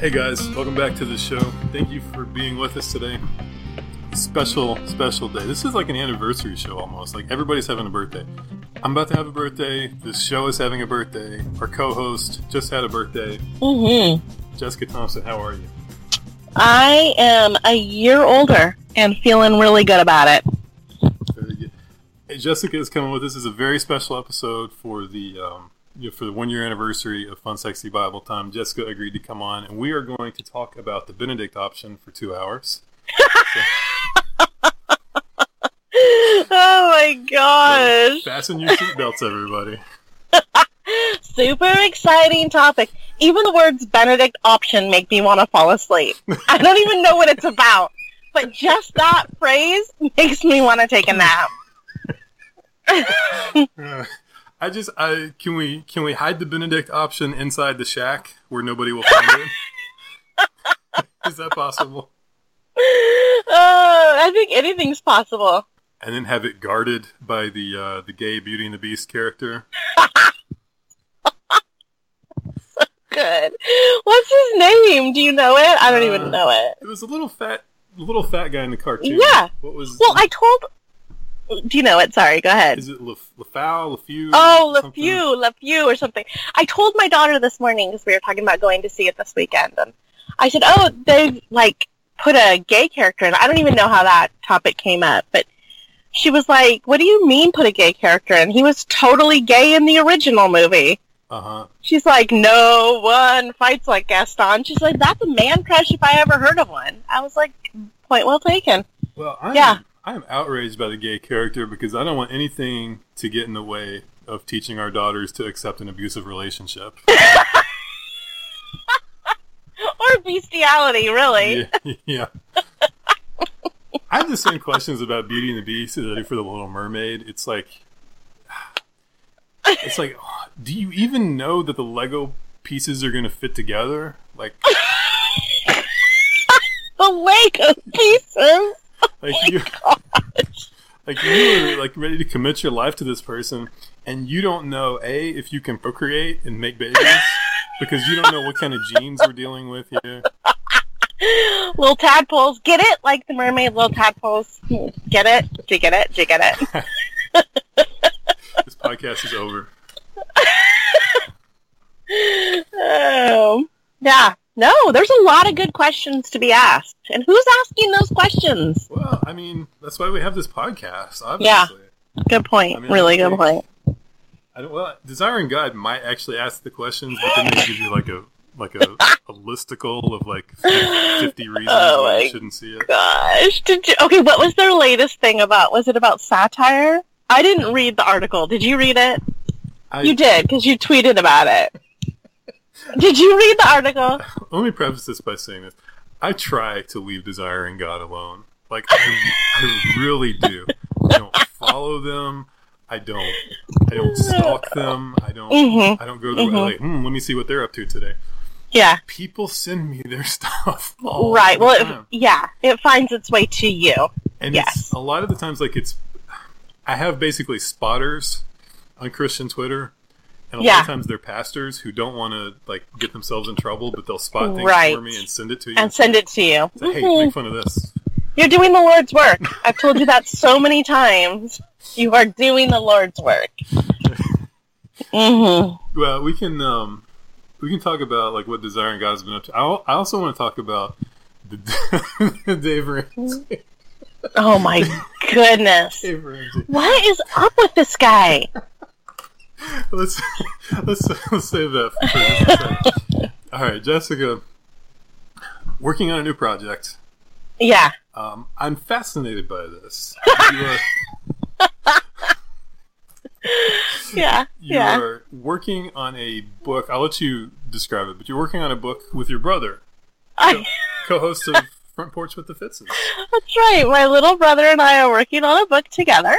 Hey guys, welcome back to the show. Thank you for being with us today. Special, special day. This is like an anniversary show almost. Like everybody's having a birthday. I'm about to have a birthday. This show is having a birthday. Our co-host just had a birthday. Mm-hmm. Jessica Thompson, how are you? I am a year older and feeling really good about it. Very good. Hey, Jessica is coming with us. This is a very special episode for the um, you know, for the one year anniversary of Fun Sexy Bible Time. Jessica agreed to come on, and we are going to talk about the Benedict option for two hours. Oh my gosh. Fasten your seatbelts, everybody. Super exciting topic. Even the words Benedict option make me want to fall asleep. I don't even know what it's about, but just that phrase makes me want to take a nap. Uh, Uh, I just, I can we can we hide the Benedict option inside the shack where nobody will find it? is that possible? Oh, I think anything's possible. And then have it guarded by the uh, the gay Beauty and the Beast character. So good. What's his name? Do you know it? I don't Uh, even know it. It was a little fat, little fat guy in the cartoon. Yeah. What was? Well, I told. Do you know it? Sorry, go ahead. Is it Lefau, Lefew? Oh? LeFew, LeFew or something. I told my daughter this morning because we were talking about going to see it this weekend, and I said, "Oh, they've like put a gay character in." I don't even know how that topic came up, but she was like, "What do you mean put a gay character in? He was totally gay in the original movie." Uh huh. She's like, "No one fights like Gaston." She's like, "That's a man crush if I ever heard of one." I was like, "Point well taken." Well, I'm, Yeah. I'm outraged by the gay character because I don't want anything to get in the way of teaching our daughters to accept an abusive relationship. Or bestiality, really. yeah. yeah. I have the same questions about Beauty and the Beast as I do for the Little Mermaid. It's like, it's like, do you even know that the Lego pieces are going to fit together? Like, The Lego pieces. like you, like you are like ready to commit your life to this person, and you don't know a if you can procreate and make babies because you don't know what kind of genes we're dealing with here. little tadpoles. Get it? Like the mermaid little tadpoles. Get it? Do you get it? Do you get it? This podcast is over. Oh. Yeah. No, there's a lot of good questions to be asked. And who's asking those questions? Well, I mean, that's why we have this podcast. Obviously. Good point. I mean, really good point. I don't, well, Desiring God might actually ask the questions, but then they give you like a like a, a listicle of like fifty oh reasons Oh why you shouldn't see it. Gosh. Did you Okay, what was their latest thing about? Was it about satire? I didn't read the article. Did you read it? I, You did, because you tweeted about it. Did you read the article? Let me preface this by saying this: I try to leave Desiring God alone. Like I, I really do. I don't follow them. I don't. I don't stalk them. I don't. Mhm. I don't go to Mhm. like, hmm, let me see what they're up to today. Yeah. People send me their stuff. all Right. the Well, it, yeah, it finds its way to you. And Yes. a lot of the times like it's I have basically spotters on Christian Twitter. And a lot of times they're pastors who don't want to like get themselves in trouble, but they'll spot things Right. for me and send it to you. And send it to you. say, hey, Mhm. make fun of this. You're doing the Lord's work. I've told you that so many times. You are doing the Lord's work. hmm Well, we can um we can talk about like what Desiring God has been up to. I, I also want to talk about the, Dave Ramsey. Oh my goodness. Dave Ramsey. What is up with this guy? Let's let's let's save that for. All right, Jessica, working on a new project. Yeah. Um, I'm fascinated by this. You are, Yeah. you Yeah. are working on a book. I'll let you describe it, but you're working on a book with your brother, I, co-host of Front Porch with the Fitzes. that's right. My little brother and I are working on a book together.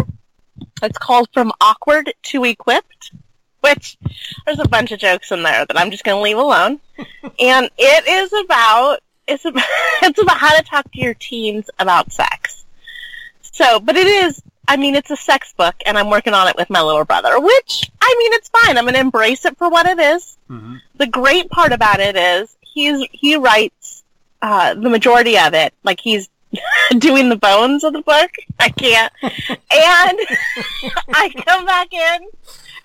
It's called From Awkward to Equipped, which there's a bunch of jokes in there that I'm just going to leave alone. and it is about it's about it's about how to talk to your teens about sex. So, but it is I mean, it's a sex book, and I'm working on it with my little brother, which, I mean, it's fine. I'm going to embrace it for what it is. hmm The great part about it is he's he writes uh, the majority of it. Like he's doing the bones of the book. I can't, and I come back in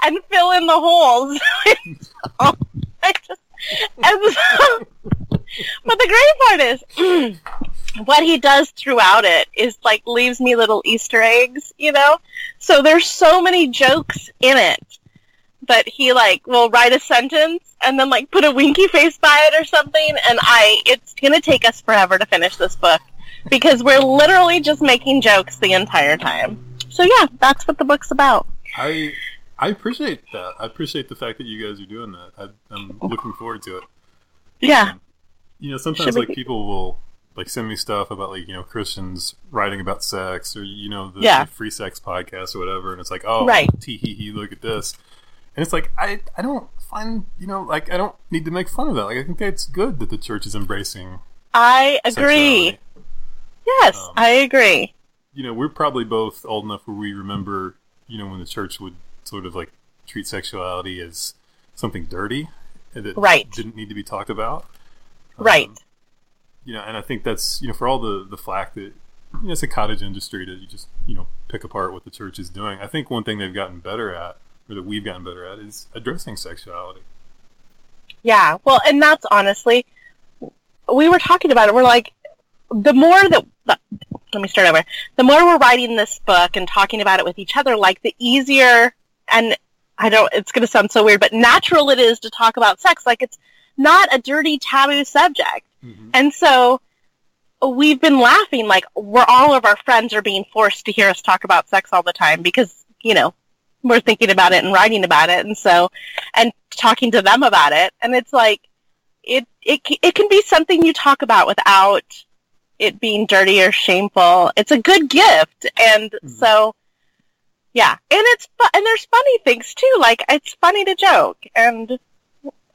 and fill in the holes. I just, so, but the great part is. what he does throughout it is like leaves me little Easter eggs, you know? So there's so many jokes in it But he like will write a sentence and then like put a winky face by it or something and I it's gonna take us forever to finish this book because we're literally just making jokes the entire time. So yeah, that's what the book's about. I I appreciate that. I appreciate the fact that you guys are doing that. I, I'm looking forward to it. Yeah. Um, you know, sometimes like people will like send me stuff about like you know Christians writing about sex or you know the, Yeah. the free sex podcast or whatever, and it's like oh Right. tee hee hee look at this, and it's like I I don't find you know like I don't need to make fun of that. Like I think it's good that the church is embracing I agree. sexuality. Yes, Um, I agree. You know, we're probably both old enough where we remember you know when the church would sort of like treat sexuality as something dirty and that Right. didn't need to be talked about. Right. Um, you know, and I think that's you know for all the the flack that you know, it's a cottage industry that you just you know pick apart what the church is doing. I think one thing they've gotten better at, or that we've gotten better at, is addressing sexuality. Yeah, well, and that's honestly, we were talking about it. We're like, the more that, let me start over. The more we're writing this book and talking about it with each other, like the easier, and I don't, it's going to sound so weird, but natural it is to talk about sex. Like it's not a dirty taboo subject. Mm-hmm. And so we've been laughing like we're all of our friends are being forced to hear us talk about sex all the time because, you know, we're thinking about it and writing about it. And so, and talking to them about it. And it's like, it, it, it can be something you talk about without it being dirty or shameful. It's a good gift. And mm-hmm. so, yeah. And it's, fu- and there's funny things too. Like, it's funny to joke. And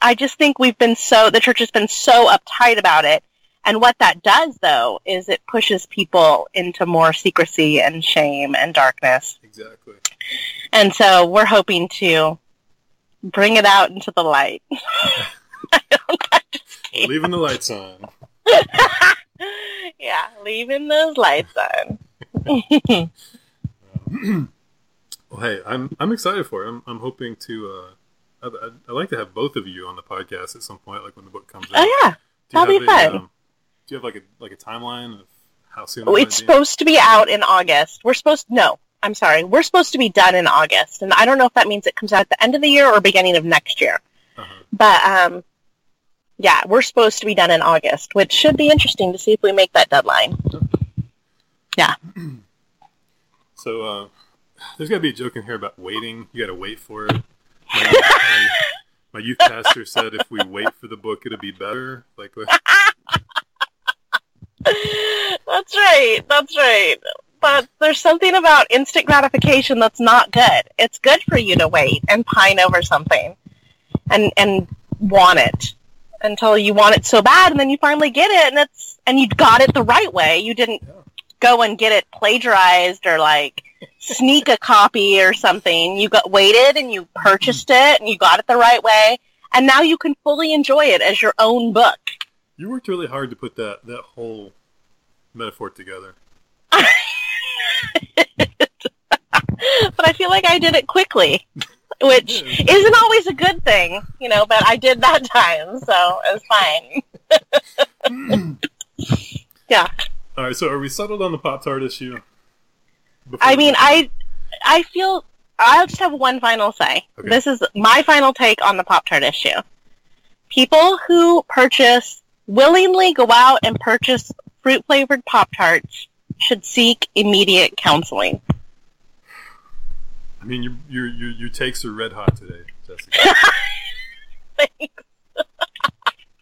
I just think we've been so, the church has been so uptight about it. And what that does, though, is it pushes people into more secrecy and shame and darkness. Exactly. And so we're hoping to bring it out into the light. Leaving the lights on. yeah, leaving those lights on. Well, hey, I'm I'm excited for it. I'm I'm hoping to. Uh, I'd, I'd, I'd like to have both of you on the podcast at some point, like when the book comes out. Oh yeah, that'll be a, fun. um, do you have like a like a timeline of how soon? Oh, it's be? supposed to be out in August. We're supposed no, I'm sorry. We're supposed to be done in August, and I don't know if that means it comes out at the end of the year or beginning of next year. Uh-huh. But um, yeah, we're supposed to be done in August, which should be interesting to see if we make that deadline. Yeah. So uh, there's got to be a joke in here about waiting. You got to wait for it. My, my, my youth pastor said if we wait for the book, it'll be better. Like, That's right. That's right. But there's something about instant gratification that's not good. It's good for you to wait and pine over something and and want it until you want it so bad and then you finally get it and it's and you got it the right way. You didn't Yeah. go and get it plagiarized or like sneak a copy or something. You got waited and you purchased it and you got it the right way and now you can fully enjoy it as your own book. you worked really hard to put that that whole metaphor together. but I feel like I did it quickly, which hmm. isn't always a good thing, you know. But I did that time, so it was fine. Hmm. yeah, All right, so are we settled on the Pop Tart issue? I mean, I, I feel I'll just have one final say. Okay. This is my final take on the Pop Tart issue. People who purchase willingly go out and purchase fruit flavored Pop Tarts should seek immediate counseling. I mean, your your your, your takes are red hot today, Jessica. Thanks.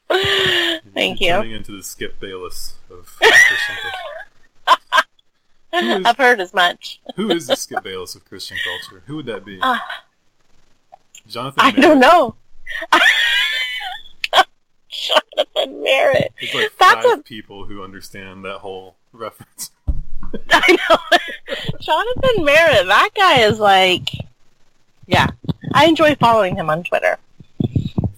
Thank You're you. Turning into the Skip Bayless of Christian culture. Is- I've heard as much. Who is the Skip Bayless of Christian culture? Who would that be? Uh, Jonathan. I Merritt? don't know. Jonathan Merritt. There's like That's five a- people who understand that whole reference. I know. Jonathan Merritt, that guy is like, yeah. I enjoy following him on Twitter.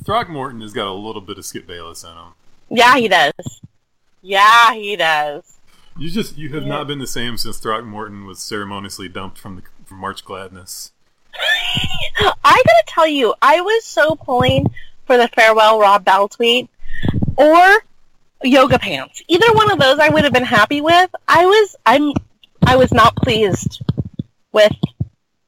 Throckmorton has got a little bit of Skip Bayless in him. Yeah, he does. Yeah, he does. You just you have Yeah. not been the same since Throckmorton was ceremoniously dumped from the from March Gladness. I gotta tell you, I was so pulling for the farewell Rob Bell tweet or yoga pants. Either one of those I would have been happy with. I was I'm I was not pleased with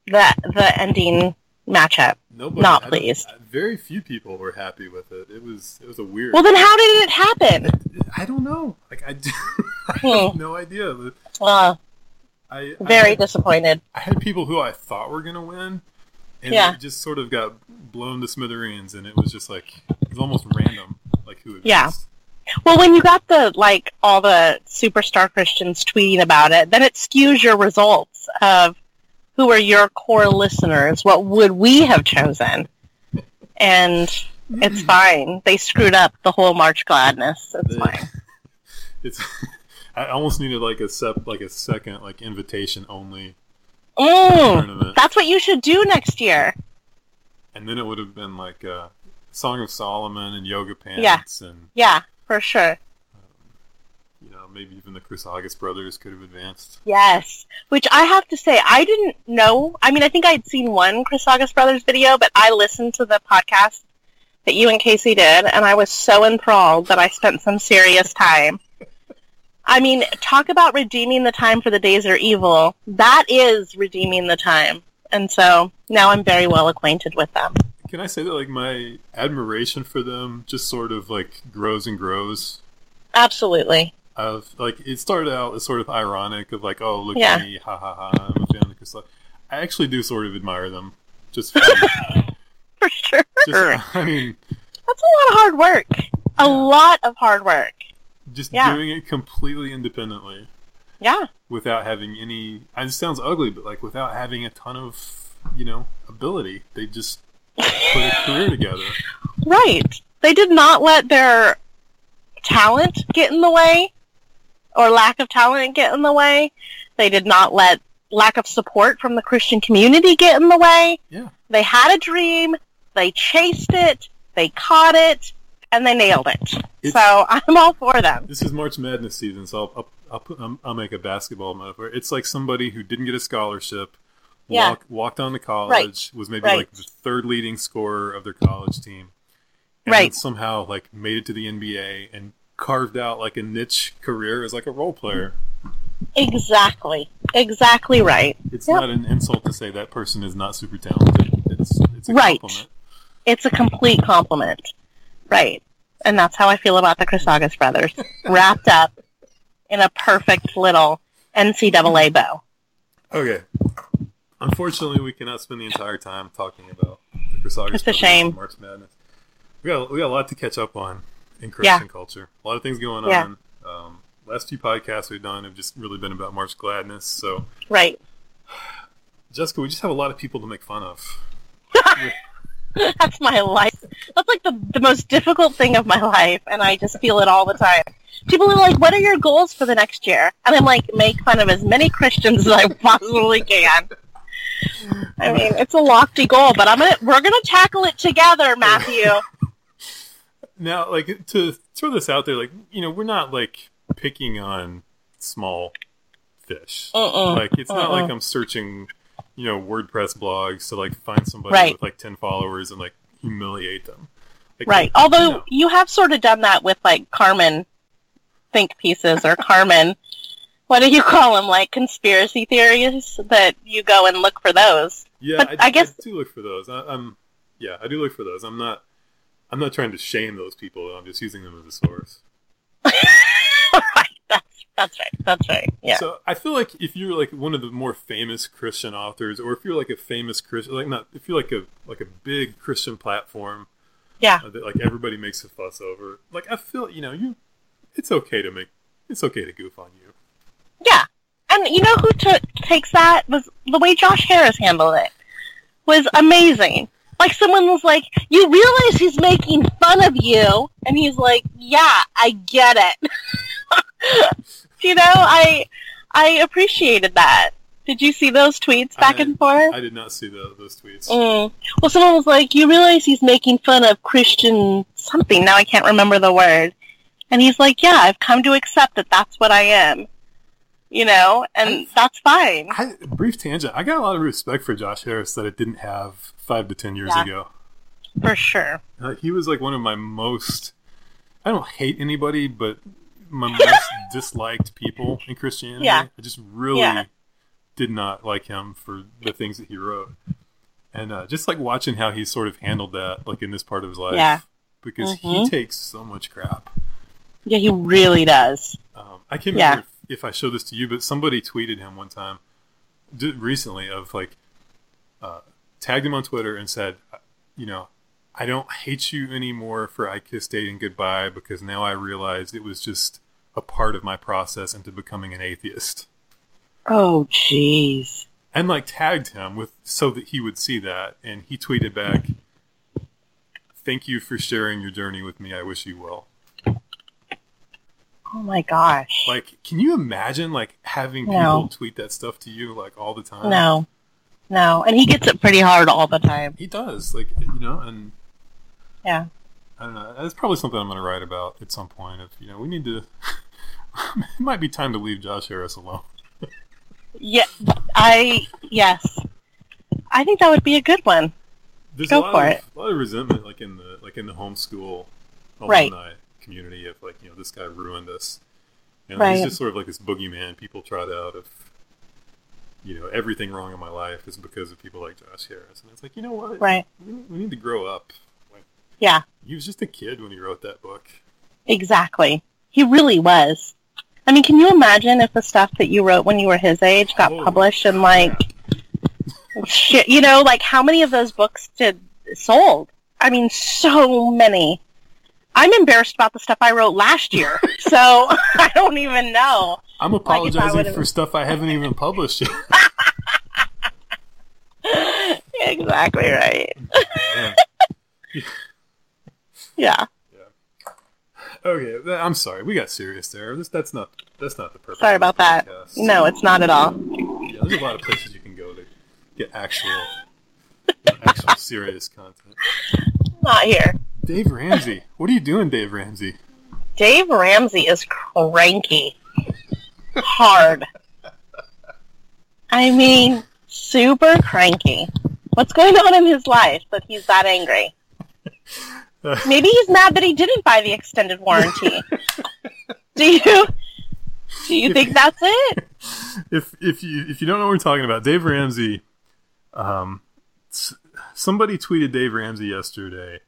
the the ending matchup. Nobody, Not I pleased. Very few people were happy with it. It was it was a weird. Well then how did it happen? I don't know. Like I, do, I Hmm. have no idea. Uh, I very I, disappointed. I had people who I thought were gonna win, and Yeah. just sort of got blown to smithereens, and it was just like it was almost random, like who it Yeah. was. Well, when you got the like all the superstar Christians tweeting about it, then it skews your results of who are your core listeners. What would we have chosen? And it's fine. They screwed up the whole March Gladness. It's fine. It's I almost needed like a sep, like a second like invitation only Mm, tournament, that's what you should do next year. and then it would have been like uh, Song of Solomon and Yoga Pants, Yeah. and Yeah, for sure. you know maybe even the Chris August brothers could have advanced. Yes. Which I have to say, I didn't know. I mean, I think I'd seen one Chris August Brothers video, but I listened to the podcast that you and Casey did, and I was so enthralled that I spent some serious time. I mean, talk about redeeming the time for the days are evil. That is redeeming the time. And so now I'm very well acquainted with them. Can I say that like my admiration for them just sort of like grows and grows? Absolutely. Of like it started out as sort of ironic of like oh look Yeah. at me ha ha ha I'm a fan of. I actually do sort of admire them. Just, for, For sure. just I mean That's a lot of hard work. A lot of hard work. just Yeah. doing it completely independently Yeah. without having any. and It sounds ugly, but like without having a ton of you know ability, they just put a career together. Right. They did not let their talent get in the way or lack of talent get in the way. They did not let lack of support from the Christian community get in the way. Yeah. They had a dream, they chased it, they caught it, and they nailed it. It's- so I'm all for them. This is March Madness season, so I'll I'll, I'll, put, I'll, I'll make a basketball metaphor. It's like somebody who didn't get a scholarship, Yeah. walk, walked on to college, was maybe Right. like the third leading scorer of their college team, and Right. somehow like made it to the NBA and carved out like a niche career as like a role player. Exactly. Exactly right. It's Yep. not an insult to say that person is not super talented. It's it's a Right. compliment. It's a complete compliment. Right. And that's how I feel about the Chris August brothers. wrapped up in a perfect little NCAA bow. Okay. Unfortunately, we cannot spend the entire time talking about the Chris August It's a shame. March Madness. We got we got a lot to catch up on in Christian culture. A lot of things going Yeah. on. Um, last few podcasts we've done have just really been about March Gladness. So, Right. Jessica, we just have a lot of people to make fun of. That's my life. That's like the, the most difficult thing of my life, and I just feel it all the time. People are like, what are your goals for the next year? And I'm like, make fun of as many Christians as I possibly can. I mean, it's a lofty goal, but I'm gonna we're gonna tackle it together, Matthew. Now, like to throw this out there, like you know, we're not like picking on small fish. Mm-mm. Like it's not Uh-uh. like I'm searching, you know, WordPress blogs to like find somebody Right. with like ten followers and like humiliate them. Like, Right. Although you have sort of done that with like Carmen think pieces or Carmen, what do you call them? Like conspiracy theories that you go and look for those. yeah, but I, I guess- I do look for those. I, I'm yeah, I do look for those. I'm not. I'm not trying to shame those people. I'm just using them as a source. right. That's that's right. That's right. Yeah. So I feel like if you're like one of the more famous Christian authors, or if you're like a famous Christian, like not if you're like a like a big Christian platform yeah. uh, that like everybody makes a fuss over, like I feel you know you, it's okay to make it's okay to goof on you. And you know who took takes that was the way Josh Harris handled it was amazing. Like someone was like, "You realize he's making fun of you," and he's like, "Yeah, I get it." you know, I I appreciated that. Did you see those tweets back I- and forth? I did not see the, those tweets. Mm. Well, someone was like, "You realize he's making fun of Christian something." Now I can't remember the word. And he's like, yeah, I've come to accept that that's what I am. You know, and that's fine. I, brief tangent. I got a lot of respect for Josh Harris that it didn't have five to ten years Yeah. ago. For sure. Uh, he was like one of my most. I don't hate anybody, but my most disliked people in Christianity. Yeah. I just really Yeah. did not like him for the things that he wrote, and uh, just like watching how he sort of handled that, like in this part of his life. Yeah. Because he Mhm. takes so much crap. Yeah, he really does. Um, I can't Yeah. remember if, if I showed this to you, but somebody tweeted him one time, recently, of like, uh, tagged him on Twitter and said, uh, you know, I don't hate you anymore for I kissed dating goodbye because now I realized it was just a part of my process into becoming an atheist. Oh, jeez. And like tagged him with so that he would see that, and he tweeted back, "Thank you for sharing your journey with me. I wish you well." Oh my gosh. Like, can you imagine like having people tweet that stuff to you like all the time? No. No. And he gets it pretty hard all the time. He does, like you know, and Yeah. I don't know. That's probably something I'm going to write about at some point. If you know, we need to. it might be time to leave Josh Harris alone. Yeah. I, yes. I think that would be a good one. There's Go a lot for of, it. A lot of resentment, like in the like in the homeschool Right. Community, of like you know this guy ruined us. You know, Right. He's just sort of like this boogeyman people trot out of. You know, everything wrong in my life is because of people like Josh Harris, and it's like, you know what? Right. We, we need to grow up. Like, Yeah. he was just a kid when he wrote that book. Exactly. He really was. I mean, can you imagine if the stuff that you wrote when you were his age got Holy published and like shit, you know, like how many of those books did sold? I mean, so many. I'm embarrassed about the stuff I wrote last year, so I don't even know. I'm apologizing would've- for stuff I haven't even published yet. exactly right. Yeah. Yeah. Okay, I'm sorry. We got serious there. This, that's not that's not the purpose. Sorry about that. No, it's not at all. Yeah, there's a lot of places you can go to get actual, actual serious content. Not here. Dave Ramsey, what are you doing, Dave Ramsey? Dave Ramsey is cranky. Hard. I mean, super cranky. What's going on in his life that he's that angry? Maybe he's mad that he didn't buy the extended warranty. do you do you think that's it? If if you if you don't know what we're talking about, Dave Ramsey, um, somebody tweeted Dave Ramsey yesterday.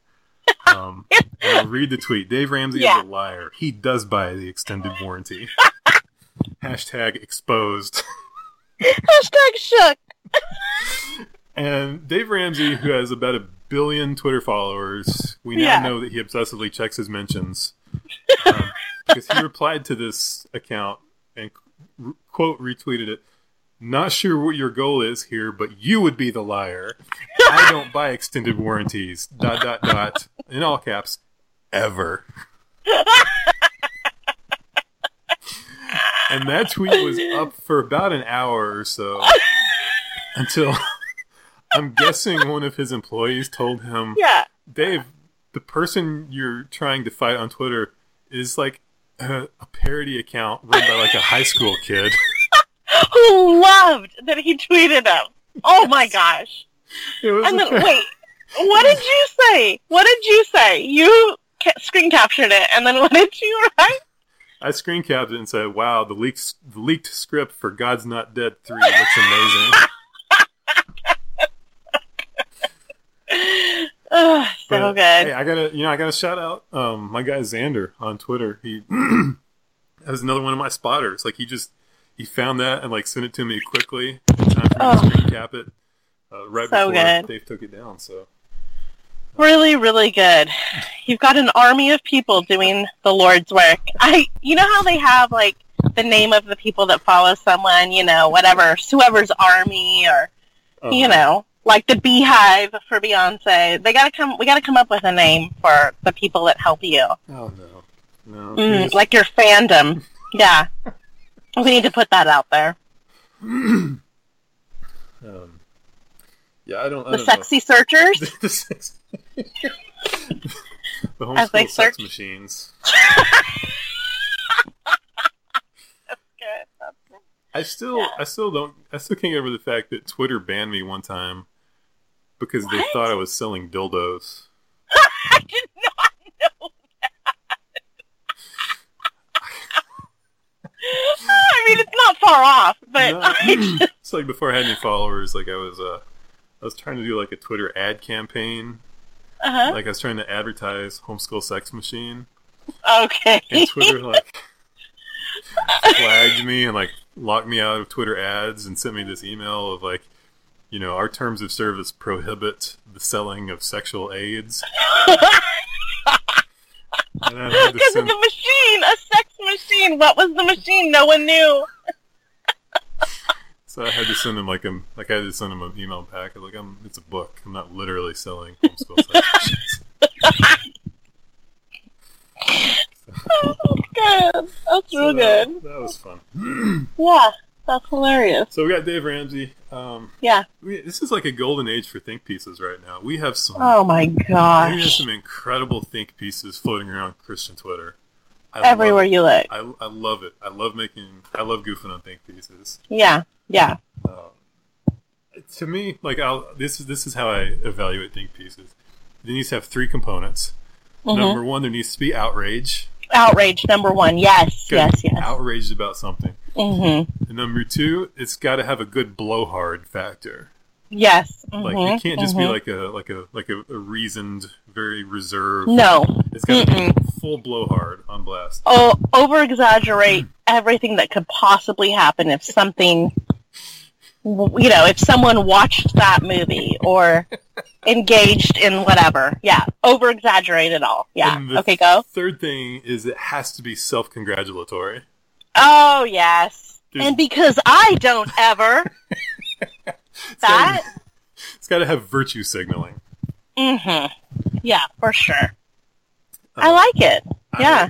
Um, I'll read the tweet. Dave Ramsey Yeah. is a liar. He does buy the extended warranty. Hashtag exposed. Hashtag shook. And Dave Ramsey, who has about a billion Twitter followers, we now Yeah. know that he obsessively checks his mentions. Um, because he replied to this account and quote retweeted it. Not sure what your goal is here, but you would be the liar. I don't buy extended warranties. Dot dot dot. In all caps, ever. and that tweet was up for about an hour or so until I'm guessing one of his employees told him, Yeah. Dave, the person you're trying to fight on Twitter is like a, a parody account run by like a high school kid. Who loved that he tweeted him. Oh my gosh. It was And then, wait, what did you say? What did you say? You ca- screen captured it, and then what did you write? I screen capped it and said, "Wow, the leaked the leaked script for God's Not Dead Three looks amazing." Ugh, so But, good. Hey, I gotta, you know, I gotta shout out um, my guy Xander on Twitter. He that was another one of my spotters. Like he just he found that and like sent it to me quickly. in Time for me to Oh. screen cap it uh, right So before good. Dave took it down. So Really, really good. You've got an army of people doing the Lord's work. I, you know how they have like the name of the people that follow someone, you know, whatever, whoever's army or uh, you know, like the beehive for Beyonce. They gotta come. We gotta come up with a name for the people that help you, Oh no, no. Mm, just- like your fandom. Yeah, we need to put that out there. um, yeah, I don't. I The don't sexy searchers. Know. the sex- The As they homeschool sex search- machines. Good. I still, Yeah. I still don't, I still can't get over the fact that Twitter banned me one time because they thought I was selling dildos. I did not know that. I mean, it's not far off, but No. I just, it's like before I had any followers, like I was, uh, I was trying to do like a Twitter ad campaign. uh-huh. Like I was trying to advertise homeschool sex machine, okay. and Twitter like flagged me and like locked me out of Twitter ads and sent me this email of like, you know, our terms of service prohibit the selling of sexual aids. And I had to Because of the machine, a sex machine. What was the machine? No one knew. So I had to send him like a like I had to send him an email back. Was like, I'm it's a book. I'm not literally selling homeschool sex. Oh, that's good. That's real So that- good. That was fun. Yeah, that's hilarious. So we got Dave Ramsey. Um, Yeah. we, this is like a golden age for think pieces right now. We have some Oh my gosh. we have some incredible think pieces floating around Christian Twitter. I Everywhere you look. I, I love it. I love making. I love goofing on think pieces. Yeah. Yeah. Um, to me, like I'll, this is this is how I evaluate think pieces. It needs to have three components. Mhm. Number one, there needs to be outrage. Outrage number one. Yes. Good. Yes. Yes. Outraged about something. Mhm. And number two, it's got to have a good blowhard factor. Yes. Like Mhm. it can't just be Mhm. like a like a like a, a reasoned, very reserved. No. It's got to be full blowhard on blast. Oh, over exaggerate everything that could possibly happen if something, you know, if someone watched that movie or engaged in whatever. Yeah. Over exaggerate it all. Yeah. Okay, go. Third thing is it has to be self-congratulatory. Oh, yes. There's- And because I don't ever. that. It's got to have virtue signaling. Mm-hmm. Yeah, for sure. I Uh, like it. I- Yeah,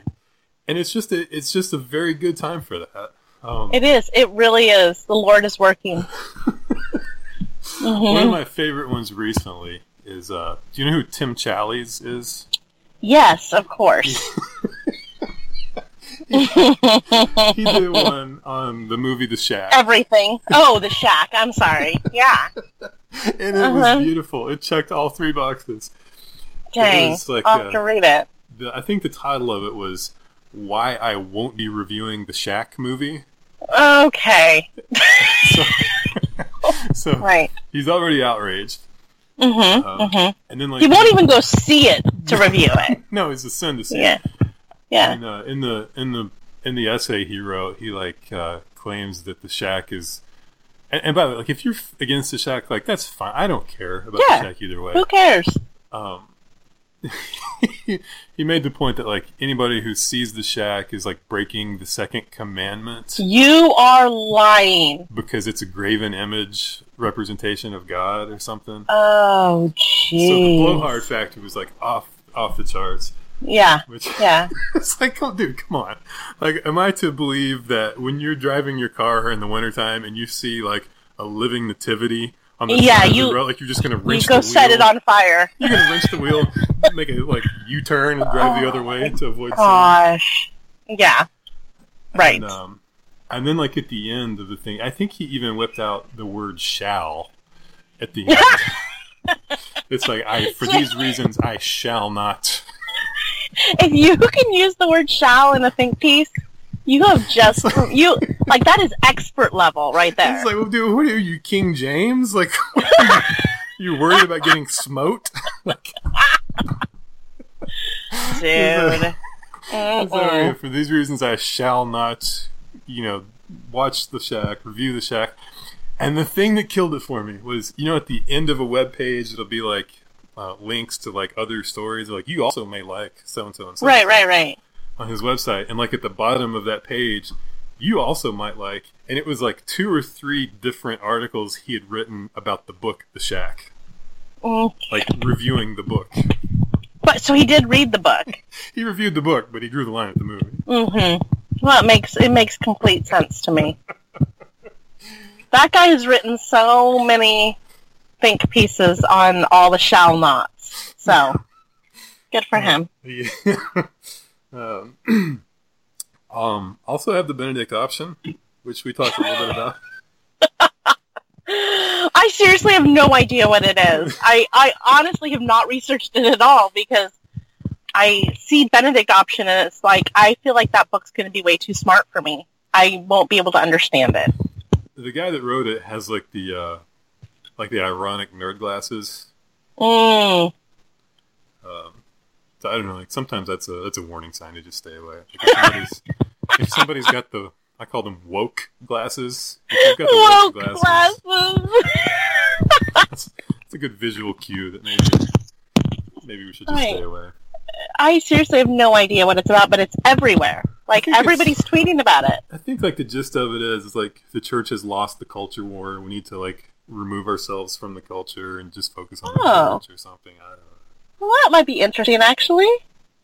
and it's just a it's just a very good time for that. Um, it is. It really is. The Lord is working. One of my favorite ones recently is uh, do you know who Tim Challies is? Yes, of course. He did one on the movie The Shack, Everything. Oh, the shack. I'm sorry. Yeah. and it Uh-huh. was beautiful. It checked all three boxes. Dang. like, I'll have to read it. The, I think the title of it was "Why I Won't Be Reviewing the Shack Movie." Okay. So, so Right. he's already outraged, Mm-hmm. uh, mm-hmm. and then like He won't even go see it to review it. no, it's a sin to see. It. Yeah. Yeah. And, uh, in the in the in the essay he wrote, he like uh, claims that the shack is. And, and by the way, like if you're against the shack, like that's fine. I don't care about Yeah. the shack either way. Who cares? Um, he made the point that like anybody who sees the shack is like breaking the second commandment You are lying. because it's a graven image representation of God or something. Oh, jeez. So the blowhard factor was like off off the charts. Yeah. Which Yeah. it's like, oh, dude, come on. Like, am I to believe that when you're driving your car in the wintertime and you see like a living nativity on the Yeah, you- the road, like you're just gonna You go the set it on fire. You're gonna wrench the wheel, make a like U-turn and drive the other way to avoid. sin. Gosh. Yeah. Right. And, um, and then like at the end of the thing, I think he even whipped out the word "shall" at the end. it's like I, for these reasons, I shall not. if you can use the word shall in a think piece, you have just you like that is expert level right there. It's like, well, dude, what are you, King James? Like, you worried about getting smote? like, Dude. I'm sorry, for these reasons, I shall not, you know, watch the Shack, review the Shack. And the thing that killed it for me was, you know, at the end of a web page, it'll be like uh, links to like other stories, like you also may like so and so and so Right, right, right. on his website, and like at the bottom of that page, you also might like, and it was like two or three different articles he had written about the book The Shack, Mm. like reviewing the book. But so he did read the book. He reviewed the book, but he drew the line at the movie. Mm-hmm. Well, it makes it makes complete sense to me. That guy has written so many think pieces on all the shall nots. So Good for him. Yeah. um, um, also have the Benedict option, which we talked a little bit about. I seriously have no idea what it is. I, I honestly have not researched it at all because I see Benedict option and it's like I feel like that book's going to be way too smart for me. I won't be able to understand it. The guy that wrote it has like the uh, like the ironic nerd glasses. Mm. Um, so I don't know. Like sometimes that's a that's a warning sign to just stay away. Like if, somebody's, if somebody's got the I call them woke glasses. If you've got Woke the woke glasses. that's, that's a good visual cue that maybe maybe we should just Right. stay away. I seriously have no idea what it's about, but it's everywhere. Like everybody's tweeting about it. I think like the gist of it is, is like the church has lost the culture war. We need to like remove ourselves from the culture and just focus on the Oh. church or something. I don't know. Well, that might be interesting, actually.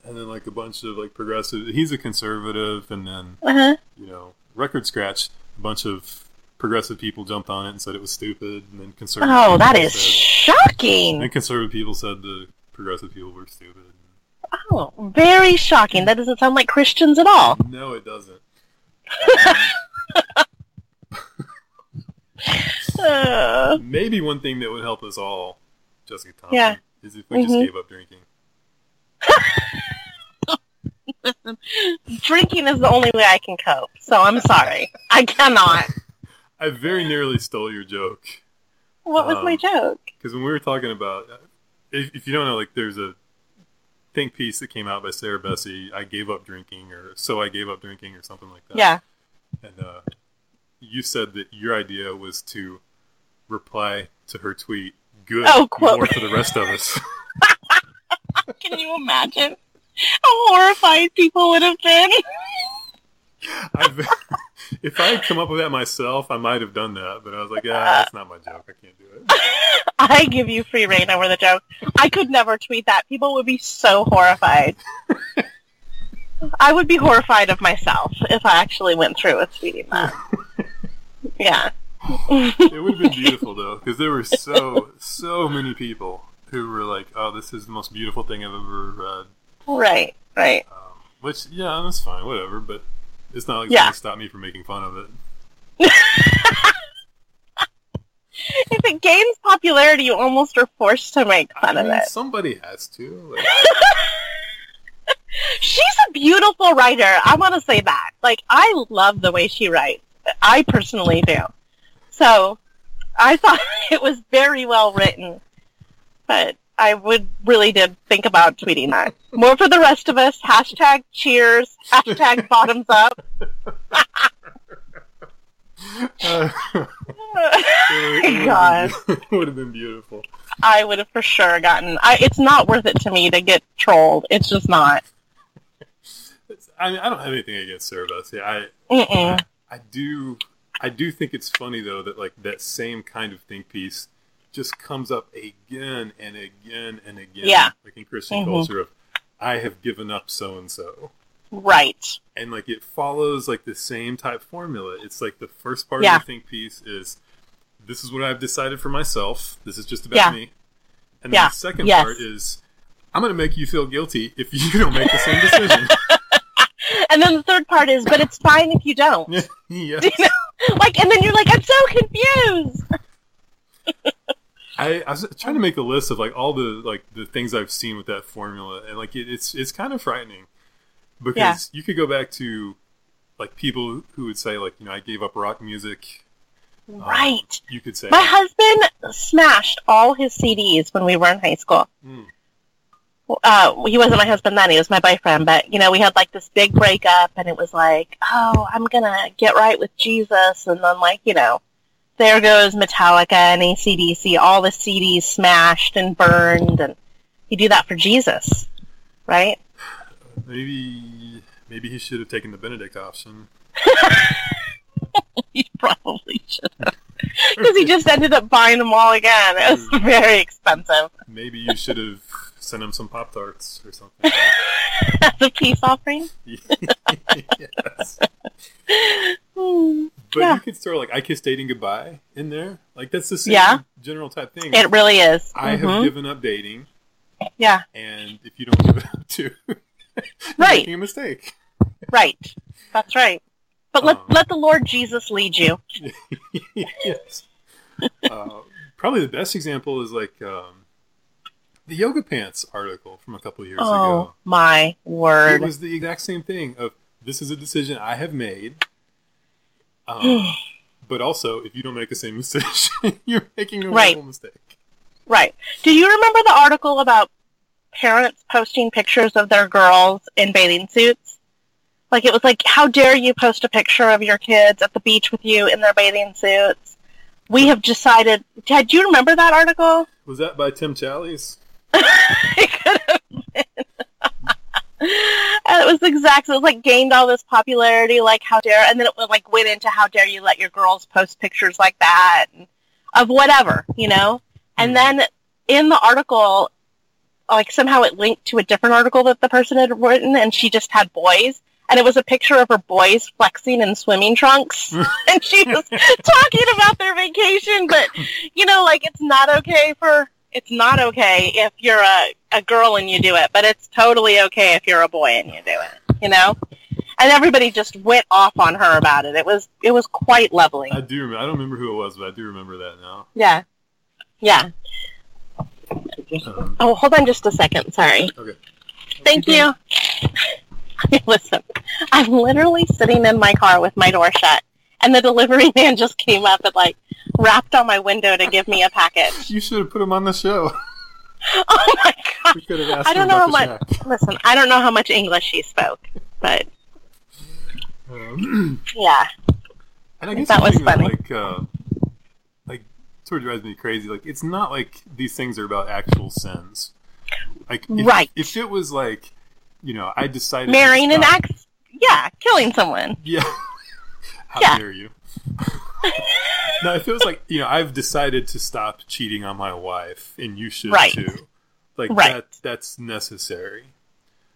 And then like a bunch of like progressive. He's a conservative, and then Uh-huh. you know record scratch. A bunch of progressive people jumped on it and said it was stupid, and then conservative. Oh, that is Said, shocking. and conservative people said the progressive people were stupid. Oh, very shocking. That doesn't sound like Christians at all. No, it doesn't. Uh, Maybe one thing that would help us all, Jessica Thompson, Yeah. is if we just Mhm. gave up drinking. drinking is the only way I can cope, so I'm sorry. I cannot. I very nearly stole your joke. What was my Um, joke? Because when we were talking about, if, if you don't know, like there's a think piece that came out by Sarah Bessey, I gave up drinking, or so I gave up drinking, or something like that. Yeah. And uh, you said that your idea was to reply to her tweet, "Good, Oh, quote. more for the rest of us." Can you imagine how horrified people would have been? I've, if I had come up with that myself, I might have done that, but I was like, "Yeah, that's not my joke. I can't do it. I give you free reign over the joke. I could never tweet that. People would be so horrified. I would be horrified of myself if I actually went through with tweeting that. Yeah. It would have been beautiful though, because there were so so many people who were like, "Oh, this is the most beautiful thing I've ever read." Right, right. Um, which, yeah, that's fine, whatever. But it's not like Yeah. gonna stop me from making fun of it. If it gains popularity, you almost are forced to make fun I of it. somebody has to. Like, She's a beautiful writer. I want to say that. Like, I love the way she writes. I personally do. So, I thought it was very well written. But I would really did think about tweeting that. More for the rest of us. Hashtag cheers. Hashtag bottoms up. uh, it God. would have been beautiful. I would have for sure gotten. I, it's not worth it to me to get trolled. It's just not. It's- I mean, I don't have anything against Sarah Bessey. I Mm-mm. I do I do think it's funny though that like that same kind of think piece just comes up again and again and again. Yeah. Like in Christian Mhm. culture of I have given up so and so. Right. And like it follows like the same type formula. It's like the first part Yeah. of the think piece is this is what I've decided for myself. This is just about Yeah. me. And Yeah. then the second Yes. part is I'm gonna make you feel guilty if you don't make the same decision. And then the third part is, but it's fine if you don't. yes. Like, and then you're like, I'm so confused. I, I was trying to make a list of like all the like the things I've seen with that formula, and like it, it's it's kind of frightening because Yeah. you could go back to like people who would say like you know I gave up rock music. Um, Right. You could say My husband smashed all his CDs when we were in high school. Mm. Uh, he wasn't my husband then; he was my boyfriend. But you know, we had like this big breakup, and it was like, "Oh, I'm gonna get right with Jesus," and then like, you know, there goes Metallica and ACDC, all the CDs smashed and burned, and you do that for Jesus, right? maybe maybe he should have taken the Benedict option. He probably should have, because he just ended up buying them all again. It was very expensive Maybe you should have sent him some Pop Tarts or something. as a peace offering. yes. But Yeah. you could throw like I kiss dating goodbye in there. Like that's the same Yeah. general type thing. It really is. I Mhm. have given up dating. Yeah. And if you don't give it up to, Right. making a mistake. Right. That's right. But let Um. let the Lord Jesus lead you. yes. Uh, probably the best example is like um, the yoga pants article from a couple years Oh ago. Oh my word! It was the exact same thing of this is a decision I have made. Um, but also, if you don't make the same decision, you're making a Right. mistake. Right. Do you remember the article about parents posting pictures of their girls in bathing suits? Like it was like, how dare you post a picture of your kids at the beach with you in their bathing suits? We have decided. Did you remember that article? Was that by Tim Challies? It could have been. and it was exact. It was like gained all this popularity. Like how dare, and then it like went into how dare you let your girls post pictures like that and of whatever, you know. And mm. then in the article, like somehow it linked to a different article that the person had written, and she just had boys. And it was a picture of her boys flexing in swimming trunks. and she was talking about their vacation, but you know, like it's not okay for it's not okay if you're a, a girl and you do it, but it's totally okay if you're a boy and you do it. You know? And everybody just went off on her about it. It was it was quite lovely. I do. Remember, I don't remember who it was, but I do remember that now. Yeah. Yeah. Um, Oh, hold on just a second. Sorry. okay. Thank Keep you. Listen, I'm literally sitting in my car with my door shut, and the delivery man just came up and like rapped on my window to give me a package. You should have put him on the show. Oh my god! We could have asked I don't know how much. shack. Listen, I don't know how much English he spoke, but Um, yeah, and I guess That was funny. like, uh, like, sort of drives me crazy. Like, it's not like these things are about actual sins. Like, if, Right. If it was like, you know, I decided to marrying an ex. Yeah, killing someone. Yeah. How Yeah. dare you? no, it feels like, you know, I've decided to stop cheating on my wife, and you should Right. too. Like Right. that, that's necessary.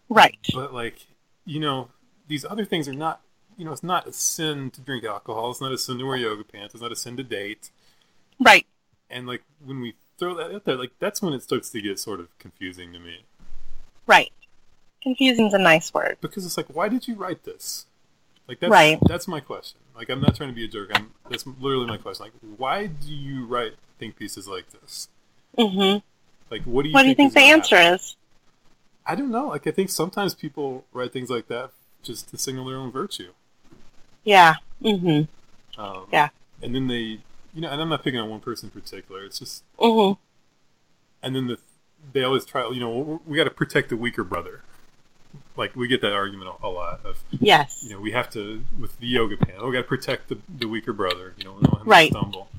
Right. But like, you know, these other things are not. You know, it's not a sin to drink alcohol. It's not a sin to wear yoga pants. It's not a sin to date. Right. And like when we throw that out there, like that's when it starts to get sort of confusing to me Right. Confusing's a nice word. because it's like, why did you write this? Like that's Right. that's my question. Like I'm not trying to be a jerk. I'm that's literally my question. Like why do you write think pieces like this? hmm Like what do you What do you think the answer happen? is? I don't know. Like I think sometimes people write things like that just to signal their own virtue. Yeah. hmm Um, Yeah. And then they, you know, and I'm not picking on one person in particular. It's just, hmm and then the they always try. You know, we got to protect the weaker brother. Like we get that argument a, a lot of, Yes. you know, we have to with the yoga pant. We got to protect the, the weaker brother. You know, we don't want him Right. to stumble.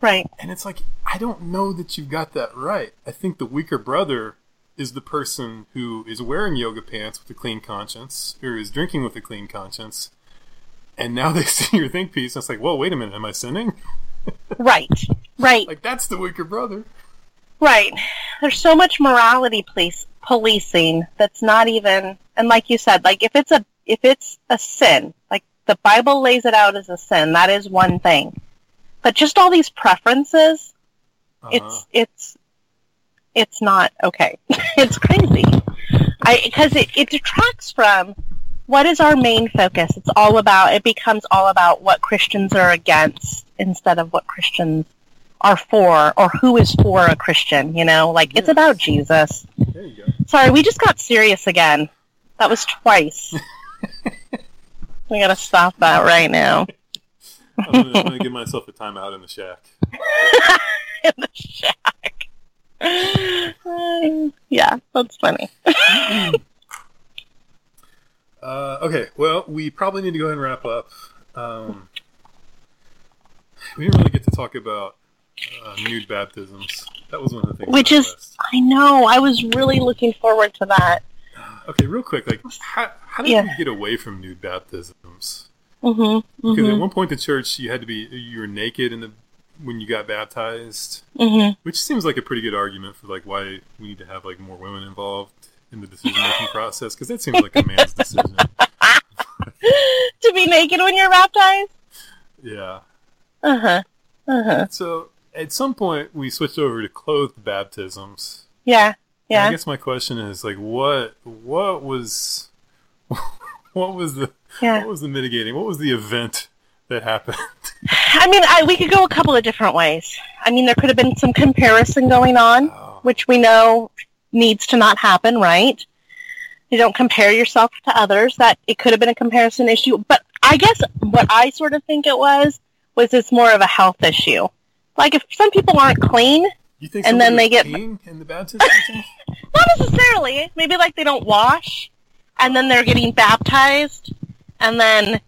Right. And it's like I don't know that you got that right. I think the weaker brother is the person who is wearing yoga pants with a clean conscience, or is drinking with a clean conscience. And now they see your think piece, and it's like, well, wait a minute, am I sinning? Right. Right. Like that's the weaker brother. Right. There's so much morality police policing that's not even and like you said, like if it's a if it's a sin, like the Bible lays it out as a sin, that is one thing. But just all these preferences, Uh-huh. it's it's it's not okay. it's crazy. I because it, it detracts from what is our main focus. It's all about it becomes all about what Christians are against instead of what Christians are for or who is for a Christian, you know? Like it's about Jesus. there you go. Sorry, we just got serious again. That was twice. we gotta stop that right now. I'm gonna, I'm gonna give myself a timeout in the shack. in the shack. Um, yeah, that's funny. Uh, okay, well, we probably need to go ahead and wrap up. Um, we didn't really get to talk about uh, nude baptisms. That was one of the things. Which is, list. I know, I was really looking forward to that. okay. Real quick, like, how, how did Yeah. we get away from nude baptisms? hmm Because at hmm one point, the church you had to be you were naked in the when you got baptized, hmm which seems like a pretty good argument for like why we need to have like more women involved in the decision making process because that seems like a man's decision. to be naked when you're baptized? Yeah. Uh huh. Uh huh. So at some point, we switched over to clothed baptisms. Yeah. Yeah. I guess my question is like, what what was what was the Yeah. what was the mitigating? What was the event that happened? I mean, I, we could go a couple of different ways. I mean, there could have been some comparison going on, Oh, which we know needs to not happen, right? You don't compare yourself to others. That it could have been a comparison issue, but I guess what I sort of think it was was it's more of a health issue. Like if some people aren't clean, you think and then they get- in the baptism? not necessarily. Maybe like they don't wash, and then they're getting baptized, and then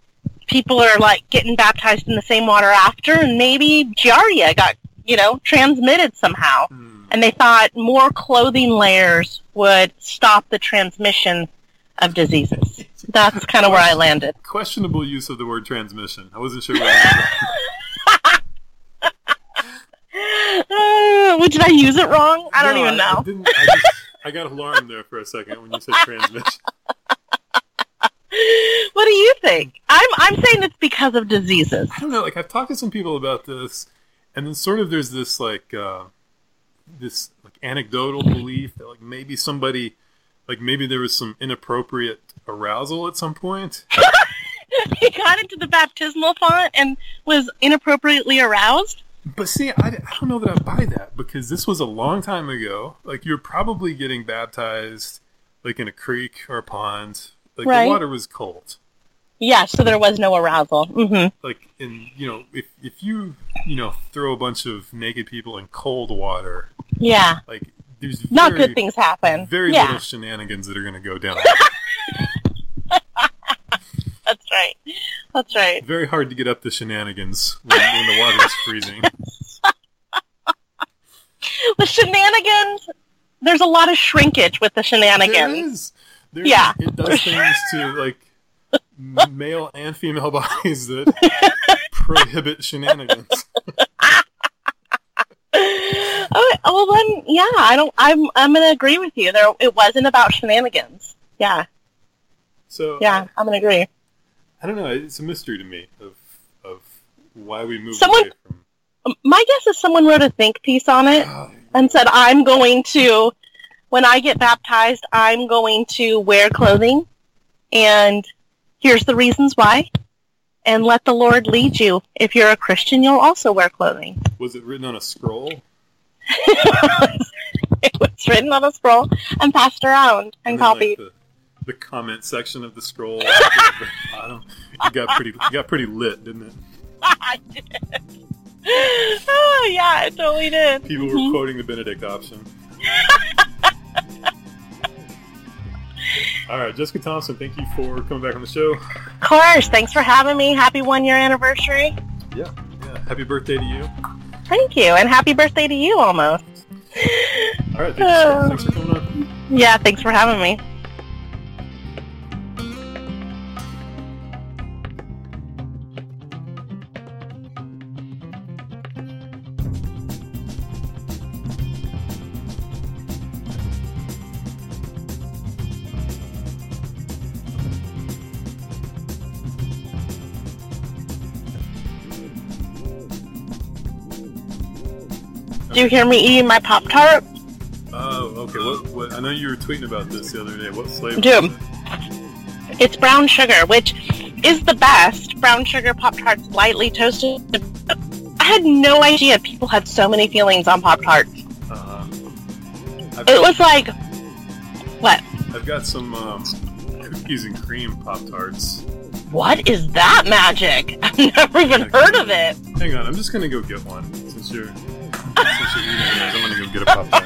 people are like getting baptized in the same water after, and maybe giardia got you know transmitted somehow, Hmm. and they thought more clothing layers would stop the transmission of diseases. That's kind of where I landed. Questionable use of the word transmission. I wasn't sure. What it Uh, did I use it wrong? I don't No, even I, know. didn't, I, just, I got alarmed there for a second when you said transmission. What do you think? I'm I'm saying it's because of diseases. I don't know. Like I've talked to some people about this, and then sort of there's this like uh, this like anecdotal belief that like maybe somebody like maybe there was some inappropriate arousal at some point. he got into the baptismal font and was inappropriately aroused. But see, I, I don't know that I buy that because this was a long time ago. Like you're probably getting baptized like in a creek or a pond. Like Right. the water was cold. Yeah, so there was no arousal. hmm Like and you know if if you you know throw a bunch of naked people in cold water, Yeah, like there's not very, good things happen. Very yeah, little shenanigans that are going to go down. that's right. That's right. very hard to get up the shenanigans when, when the water is freezing. The shenanigans. There's a lot of shrinkage with the shenanigans. is. There- Yeah. It does things to like male and female bodies that prohibit shenanigans. Oh, well then, yeah. I don't. I'm. I'm gonna agree with you. There, it wasn't about shenanigans. Yeah, So yeah. Uh, I'm gonna agree. I don't know. It's a mystery to me of of why we moved Someone- away from. Um, my guess is someone wrote a think piece on it and said, "I'm going to, when I get baptized, I'm going to wear clothing, and here's the reasons why." And let the Lord lead you. If you're a Christian, you'll also wear clothing. was it written on a scroll? it was written on a scroll and passed around and then, like, copied. the, the comment section of the scroll at the bottom. You got pretty. You got pretty lit, didn't it? I did. Oh yeah, it totally did. People were quoting the Benedict option. All right, Jessica Thompson, thank you for coming back on the show. Of course. Thanks for having me. Happy one year anniversary. Yeah, yeah. Happy birthday to you. Thank you, and happy birthday to you almost. All right, thanks, thanks for coming on. Yeah, thanks for having me. Do you hear me eating my Pop Tart? Oh, okay. What, what? I know you were tweeting about this the other day. What flavor? Dude. it? It's brown sugar, which is the best. Brown sugar Pop Tarts, lightly toasted. I had no idea people had so many feelings on Pop Tarts. Uh, I've, It was like, what? I've got some um, cookies and cream Pop Tarts. What is that magic? I've never even heard of it. Hang on, I'm just gonna go get one since you're since you're eating yours. I'm gonna go get a Pop Tart.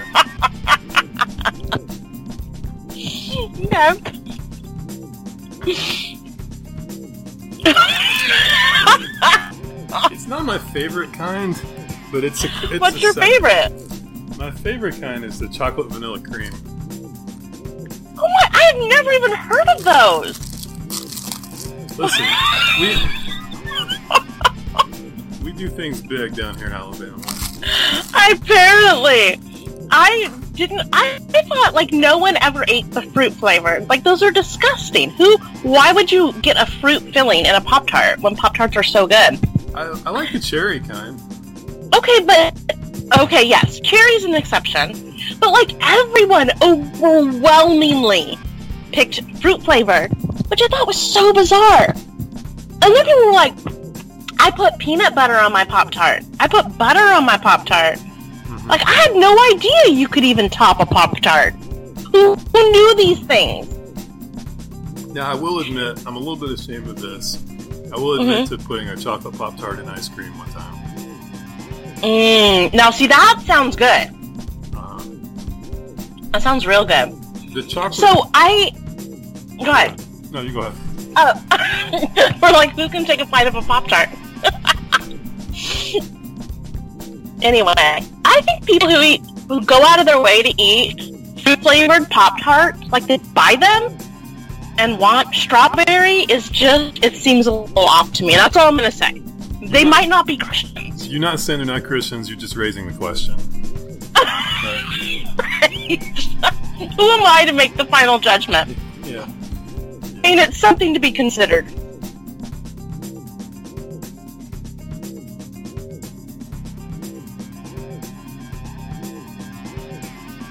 It's not my favorite kind, but it's a. It's What's a your sec- favorite? My favorite kind is the chocolate vanilla cream. Oh my! I've never even heard of those. Listen, we we do things big down here in Alabama. Apparently, I didn't. I, I thought like no one ever ate the fruit flavor. Like those are disgusting. Who? Why would you get a fruit filling in a pop tart when pop tarts are so good? I, I like the cherry kind. Okay, but okay, yes, cherry's an exception. But like everyone overwhelmingly picked fruit flavored, which I thought was so bizarre. And then people were like, I put peanut butter on my Pop Tart. I put butter on my Pop Tart. Mhm. Like I had no idea you could even top a Pop Tart. Who, who knew these things? Now, I will admit, I'm a little bit ashamed of this. I will admit Mm-hmm. to putting a chocolate Pop Tart in ice cream one time. Mm, now see that sounds good. Uh, That sounds real good. the chocolate. So I go ahead. no, you go ahead. Oh, we're like, who can take a bite of a Pop Tart? anyway, I think people who eat, who go out of their way to eat fruit flavored Pop Tarts, like they buy them and want strawberry, is just, it seems a little off to me. That's all I'm going to say. They might not be Christians. You're not saying they're not Christians. You're just raising the question. who am I to make the final judgment? Yeah. I mean, it's something to be considered.